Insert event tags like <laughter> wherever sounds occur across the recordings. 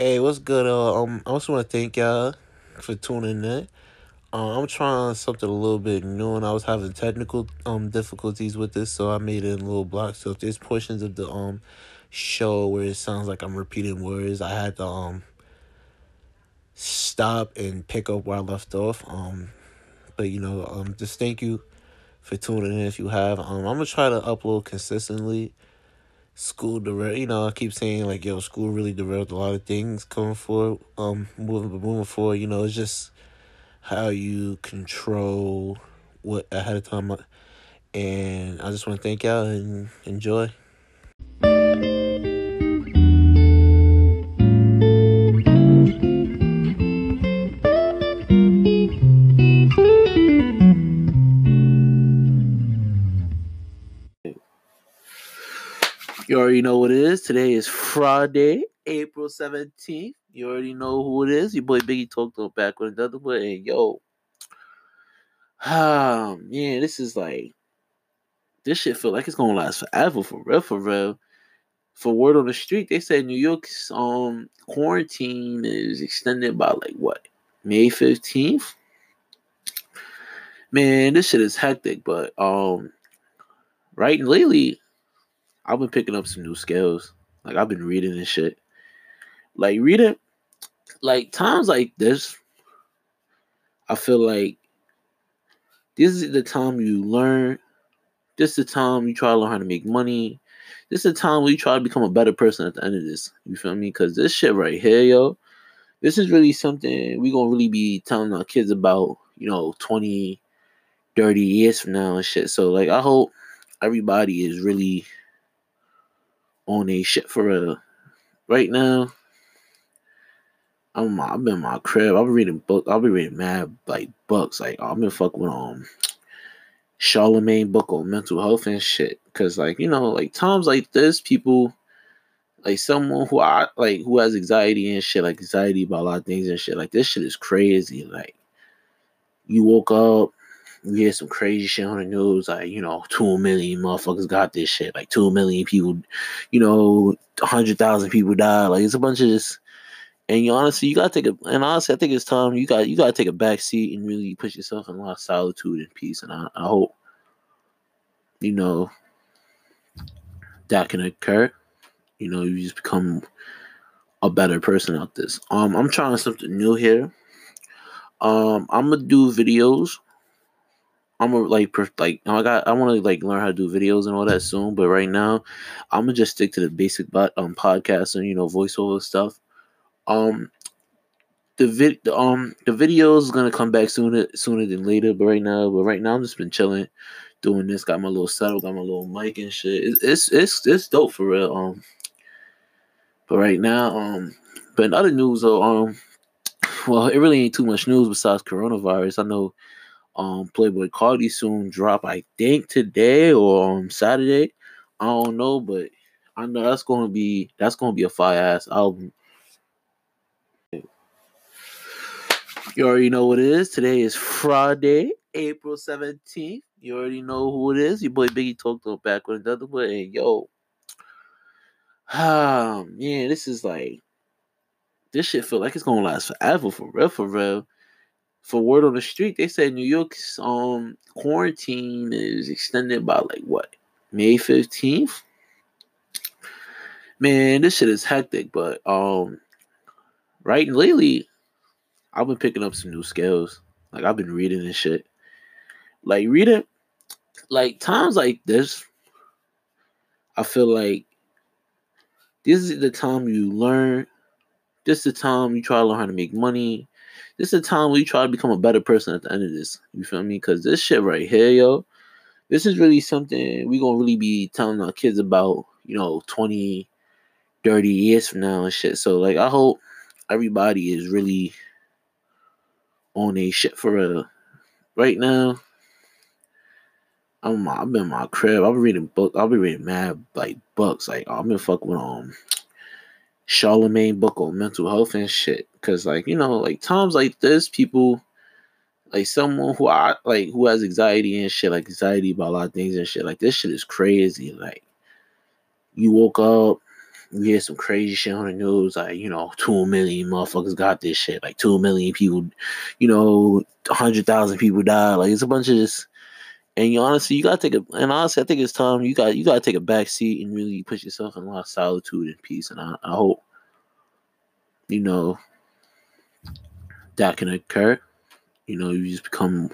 Hey, what's good? Uh, um, I just want to thank y'all for tuning in. Uh, I'm trying something a little bit new, and I was having technical um difficulties with this, so I made it in a little blocks. So if there's portions of the um show where it sounds like I'm repeating words, I had to um stop and pick up where I left off. Um, but you know, um, just thank you for tuning in. If you have, um, I'm gonna try to upload consistently school direct you know i keep saying like yo school really derailed a lot of things coming forward um moving moving forward you know it's just how you control what ahead of time and i just want to thank y'all and enjoy already know what it is. Today is Friday, April 17th. You already know who it is. Your boy Biggie talked on back with another one. Yo, ah, <sighs> man, this is like, this shit feel like it's gonna last forever, for real, for real. For word on the street, they said New York's um quarantine is extended by like what, May 15th? Man, this shit is hectic, but um, right lately, I've been picking up some new skills. Like I've been reading and shit. Like reading, like times like this, I feel like this is the time you learn. This is the time you try to learn how to make money. This is the time where you try to become a better person at the end of this. You feel me? Because this shit right here, yo, this is really something we gonna really be telling our kids about, you know, 20, 30 years from now and shit. So like I hope everybody is really on a shit for real. Right now, I'm been in my crib. I've been reading book. I'll be reading mad like books. Like I've been fucking with um Charlemagne book on mental health and shit. Cause like you know like times like this, people like someone who I like who has anxiety and shit, like anxiety about a lot of things and shit. Like this shit is crazy. Like you woke up, you hear some crazy shit on the news, like, you know, two million motherfuckers got this shit. Like, two million people, you know, 100,000 people died. Like, it's a bunch of this. And you honestly, you gotta take a, and honestly, I think it's time you got, you gotta take a back seat and really put yourself in a lot of solitude and peace. And I, I hope, you know, that can occur. You know, you just become a better person out this. Um, I'm trying something new here. Um, I'm gonna do videos I'm gonna like like I got I want to like learn how to do videos and all that soon, but right now I'm gonna just stick to the basic but um podcast and you know voiceover stuff. Um, the vid um the videos gonna come back sooner sooner than later, but right now, but right now I'm just been chilling, doing this. Got my little settle, got my little mic and shit. It's it's it's, it's dope for real. Um, but right now, um, but in other news though, um, well, it really ain't too much news besides coronavirus. I know um Playboi Carti soon drop, I think today or on Saturday. I don't know, but I know that's gonna be that's gonna be a fire ass album. You already know what it is. Today is Friday, April 17th. You already know who it is. Your boy Biggie talked on back with another one. And yo, ah <sighs> man, this is like this shit feel like it's gonna last forever for real, for real for word on the street, they said New York's um quarantine is extended by like what May fifteenth. Man, this shit is hectic, but um, right lately, I've been picking up some new skills. Like I've been reading and shit. Like reading, like times like this, I feel like this is the time you learn. This is the time you try to learn how to make money this is a time where you try to become a better person at the end of this. You feel me? Because this shit right here, yo, this is really something we gonna really be telling our kids about, you know, 20, 30 years from now and shit. So like I hope everybody is really on a shit for real. Right now, I'm I've been in my crib. I've been reading book. I'll be reading mad like books. Like I've been fucking with um Charlemagne book on mental health and shit. Cause like, you know, like times like this, people like someone who I like who has anxiety and shit, like anxiety about a lot of things and shit. Like this shit is crazy. Like you woke up, you hear some crazy shit on the news, like, you know, two million motherfuckers got this shit, like two million people, you know, hundred thousand people died. Like it's a bunch of this. And you honestly, you gotta take a and honestly, I think it's time you got you gotta take a back seat and really put yourself in a lot of solitude and peace. And I, I hope, you know, that can occur. You know, you just become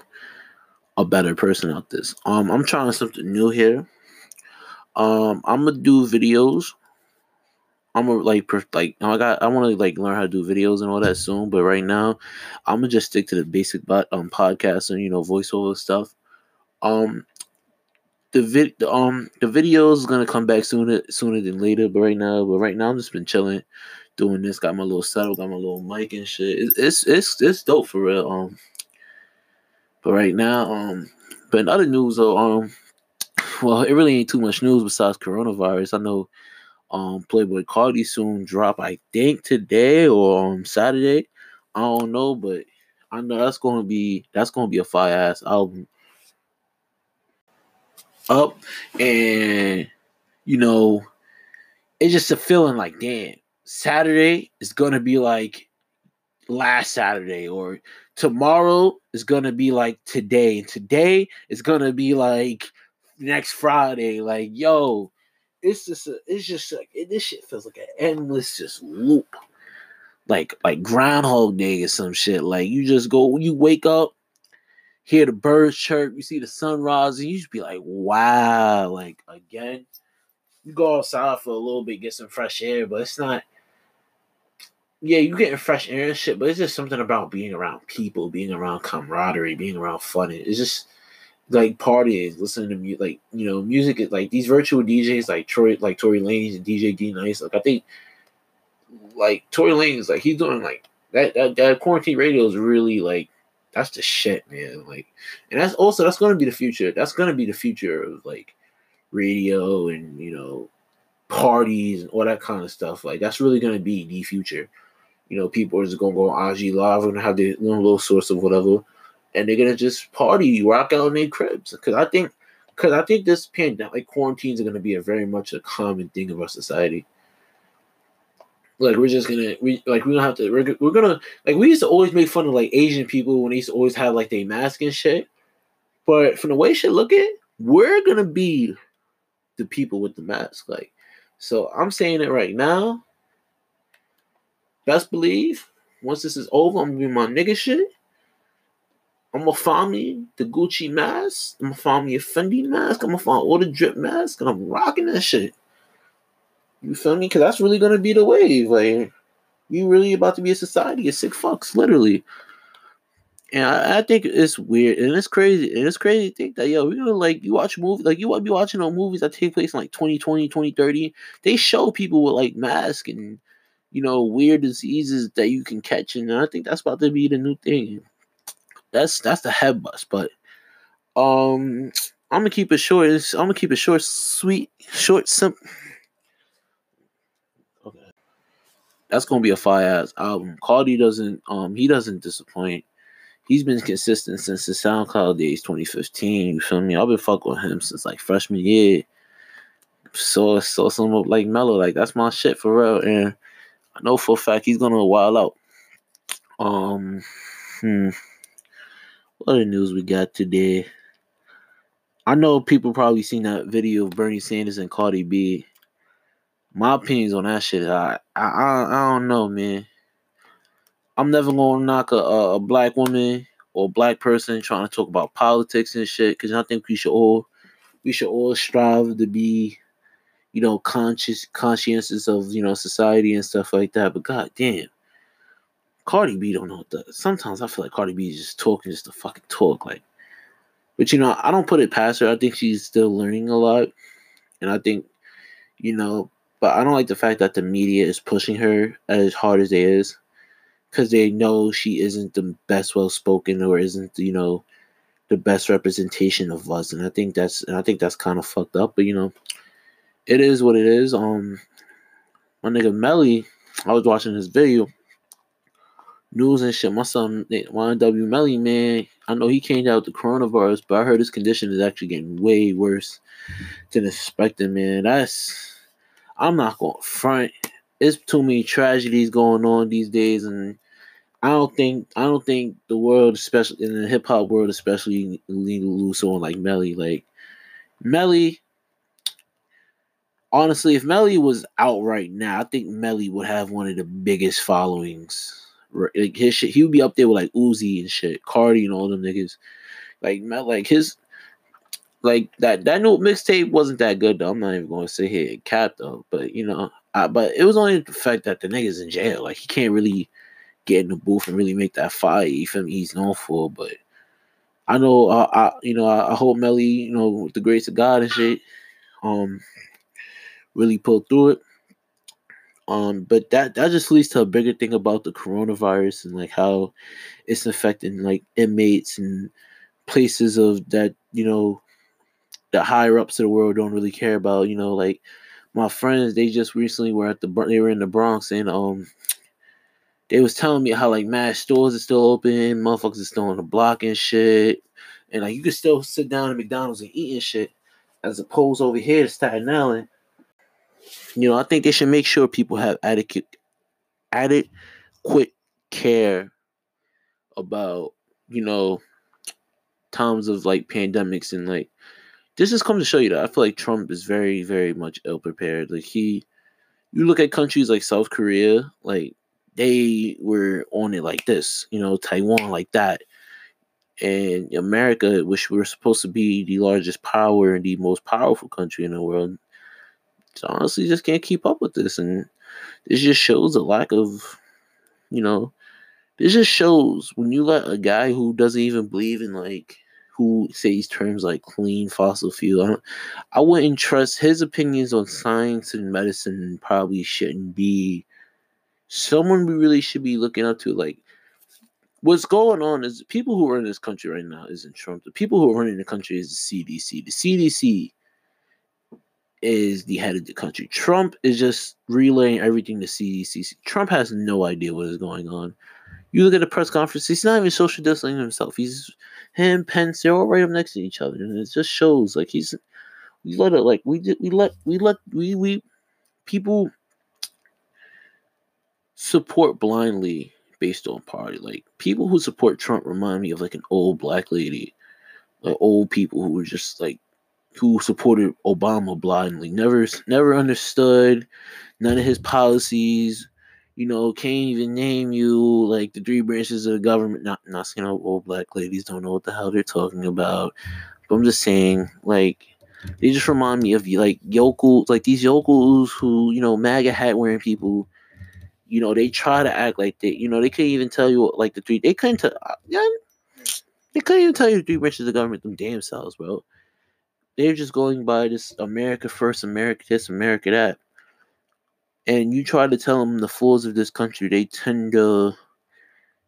a better person out this. Um, I'm trying something new here. Um, I'm gonna do videos. I'm gonna like like I got I want to like learn how to do videos and all that soon. But right now, I'm gonna just stick to the basic but um podcast and you know voiceover stuff. Um, the vid um the video is gonna come back sooner sooner than later. But right now, but right now I'm just been chilling, doing this. Got my little setup, got my little mic and shit. It's it's it's, it's dope for real. Um, but right now, um, but in other news though, um well, it really ain't too much news besides coronavirus. I know um Playboi Carti soon drop, I think today or um Saturday. I don't know, but I know that's gonna be that's gonna be a fire ass album. Up and you know, it's just a feeling like damn, Saturday is gonna be like last Saturday or tomorrow is gonna be like today, and today is gonna be like next Friday. Like, yo, it's just a, it's just like it, this shit feels like an endless just loop. Like like Groundhog Day or some shit. Like you just go, you wake up, hear the birds chirp, you see the sunrise, and you just be like, wow, like again. You go outside for a little bit, get some fresh air, but it's not yeah, you getting fresh air and shit, but it's just something about being around people, being around camaraderie, being around fun. It's just like partying, listening to music, like you know, music is like these virtual DJs like Troy, like Tory Lanez and DJ D Nice. Like I think, like Tory Lanez, like he's doing like that. That, that quarantine radio is really like that's the shit, man. Like, and that's also that's gonna be the future. That's gonna be the future of like radio and you know parties and all that kind of stuff. Like that's really gonna be the future. You know, people are just gonna go on IG live and have their little source of whatever and they're gonna just party, rock out in their cribs. Because I think, because I think this pandemic, like quarantines, are gonna be a very much a common thing of our society. Like we're just gonna, we like we don't have to. We're, we're gonna like we used to always make fun of like Asian people when they used to always have like their mask and shit. But from the way shit look at, we're gonna be the people with the mask. Like, so I'm saying it right now. Best believe once this is over, I'm gonna be my nigga shit. I'm gonna find me the Gucci mask. I'm gonna find me a Fendi mask. I'm gonna find all the drip masks, and I'm rocking that shit. You feel me? Because that's really gonna be the wave. Like, we really about to be a society of sick fucks, literally. And I, I, think it's weird and it's crazy. And it's crazy to think that, yo, we're gonna like, you watch movies, like, you to be watching on movies that take place in like 2020, 2030. They show people with like masks and, you know, weird diseases that you can catch. And I think that's about to be the new thing that's that's the head bust. But um, I'm gonna keep it short. I'm gonna keep it short, sweet, short, simple. That's gonna be a fire ass album. Carti doesn't um he doesn't disappoint. He's been consistent since the SoundCloud days, 2015. You feel me? I've been fucking with him since like freshman year. So saw some of like Mellow, like that's my shit for real. And I know for a fact he's gonna wild out. Um, hmm. What other news we got today? I know people probably seen that video of Bernie Sanders and Cardi B. My opinions on that shit, I I I don't know, man. I'm never gonna knock a, a black woman or a black person trying to talk about politics and shit because I think we should all we should all strive to be, you know, conscious conscientious of you know society and stuff like that. But god damn, Cardi B don't know what the. Sometimes I feel like Cardi B is just talking just to fucking talk. Like, but you know, I don't put it past her. I think she's still learning a lot, and I think, you know, but I don't like the fact that the media is pushing her as hard as they is, because they know she isn't the best well spoken or isn't you know, the best representation of us, and I think that's and I think that's kind of fucked up. But you know, it is what it is. Um, my nigga Melly, I was watching his video news and shit. My son, YNW Melly, man, I know he came out with the coronavirus, but I heard his condition is actually getting way worse than expected, man. That's I'm not going to front. It's too many tragedies going on these days, and I don't think I don't think the world, especially in the hip hop world, especially lean loose on like Melly. Like Melly, honestly, if Melly was out right now, I think Melly would have one of the biggest followings. Like his shit, he would be up there with like Uzi and shit, Cardi and all them niggas. Like like his like that that new mixtape wasn't that good though. I'm not even going to sit here and cap though, but you know, I, but it was only the fact that the nigga's in jail. Like he can't really get in the booth and really make that fire. You feel me? He's known for, but I know, I you know, I, I hope Melly, you know, with the grace of God and shit, um, really pull through it. Um, but that that just leads to a bigger thing about the coronavirus and like how it's affecting like inmates and places of that you know the higher ups of the world don't really care about. You know, like my friends, they just recently were at the they were in the Bronx and um they was telling me how like mad stores are still open, motherfuckers are still on the block and shit, and like you can still sit down at McDonald's and eat and shit, as opposed over here to Staten Island you know, I think they should make sure people have adequate, adequate quick care about, you know, times of like pandemics and like this has come to show you that I feel like Trump is very, very much ill prepared. Like he, you look at countries like South Korea, like they were on it like this, you know, Taiwan like that. And America, which we're supposed to be the largest power and the most powerful country in the world, honestly just can't keep up with this. And this just shows a lack of, you know, this just shows when you let a guy who doesn't even believe in like who says terms like clean fossil fuel. I, I wouldn't trust his opinions on science and medicine. Probably shouldn't be someone we really should be looking up to. Like, what's going on is people who are in this country right now isn't Trump. The people who are running the country is the CDC. The CDC is the head of the country. Trump is just relaying everything to CDC. Trump has no idea what is going on. You look at the press conference, he's not even social distancing himself. He's him, Pence, they're all right up next to each other. And it just shows like he's we let it like we did we let we let we we people support blindly based on party. Like people who support Trump remind me of like an old black lady. Like old people who were just like who supported Obama blindly. Never never understood none of his policies. You know, can't even name you like the three branches of government. Not not saying old black ladies don't know what the hell they're talking about. But I'm just saying, like, they just remind me of like yokels, like these yokels who, you know, MAGA hat wearing people. You know, they try to act like they, you know, they couldn't even tell you like the three. They couldn't tell. Uh, yeah, they couldn't even tell you the three branches of government them damn selves, bro. They're just going by this America first, America this, America that. And you try to tell them the flaws of this country, they tend to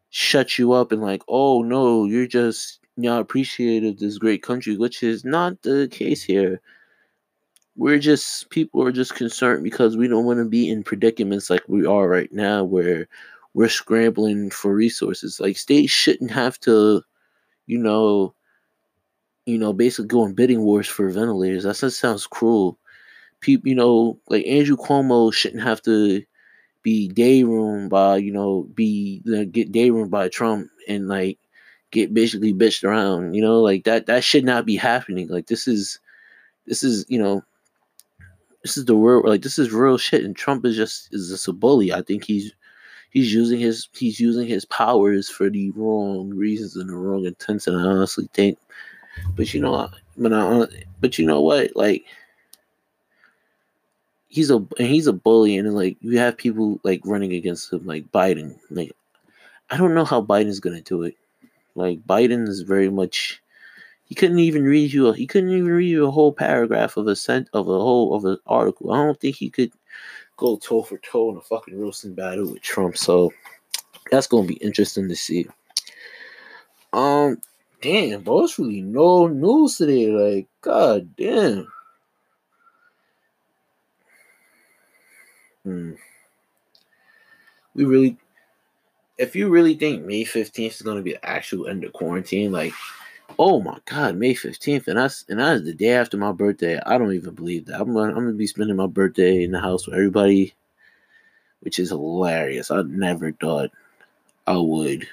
shut you up and like, oh no, you're just not appreciative of this great country, which is not the case here. We're just people are just concerned because we don't want to be in predicaments like we are right now where we're scrambling for resources. Like states shouldn't have to, you know, you know, basically go going bidding wars for ventilators. That just sounds cruel. People, you know, like Andrew Cuomo shouldn't have to be day room by, you know, be know, get day room by Trump and like get basically bitched around. You know, like that that should not be happening. Like this is this is, you know, this is the real like this is real shit and Trump is just is just a bully. I think he's he's using his he's using his powers for the wrong reasons and the wrong intents and I honestly think but you know, but I, but you know what? Like, he's a he's a bully, and like you have people like running against him, like Biden. Like, I don't know how Biden's gonna do it. Like Biden is very much. He couldn't even read you. A, he couldn't even read you a whole paragraph of a sent of a whole of an article. I don't think he could go toe for toe in a fucking roasting battle with Trump. So that's gonna be interesting to see. Um, damn, bro, it's really no news today. Like, god damn. Hmm. We really, if you really think May 15th is going to be the actual end of quarantine, like, Oh my god, May 15th. And that's and that is the day after my birthday. I don't even believe that. I'm gonna, I'm gonna be spending my birthday in the house with everybody, which is hilarious. I never thought I would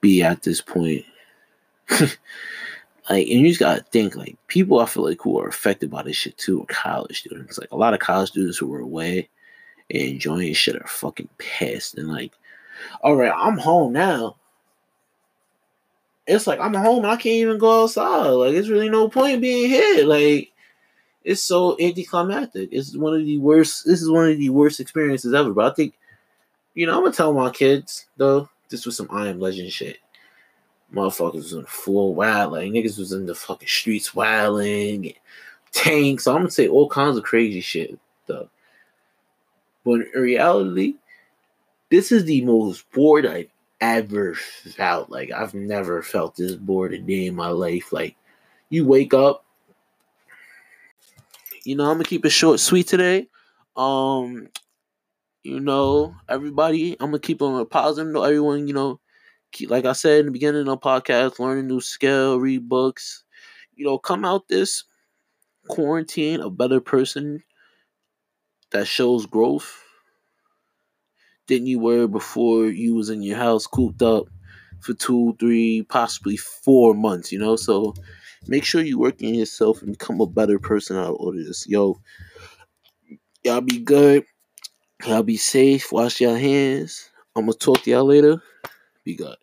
be at this point. <laughs> like, and you just gotta think, like, people I feel like who are affected by this shit too are college students. Like a lot of college students who were away and enjoying shit are fucking pissed. And like, all right, I'm home now it's like I'm home. I can't even go outside. Like it's really no point being here. Like it's so anticlimactic. It's one of the worst. This is one of the worst experiences ever. But I think, you know, I'm gonna tell my kids though. This was some I Am Legend shit. Motherfuckers was in full wild. Like niggas was in the fucking streets wilding, tanks. I'm gonna say all kinds of crazy shit though. But in reality, this is the most bored I've ever felt. Like I've never felt this bored a day in my life. Like you wake up, you know, I'm gonna keep it short, sweet today. Um, you know, everybody, I'm gonna keep on a positive note. Everyone, you know, like I said in the beginning of the podcast, learn a new skill, read books. You know, come out this quarantine a better person that shows growth than you were before you was in your house cooped up for two, three, possibly four months, you know? So make sure you work in yourself and become a better person out of all this. Yo, y'all be good. Y'all be safe. Wash your hands. I'm gonna talk to y'all later. Be good.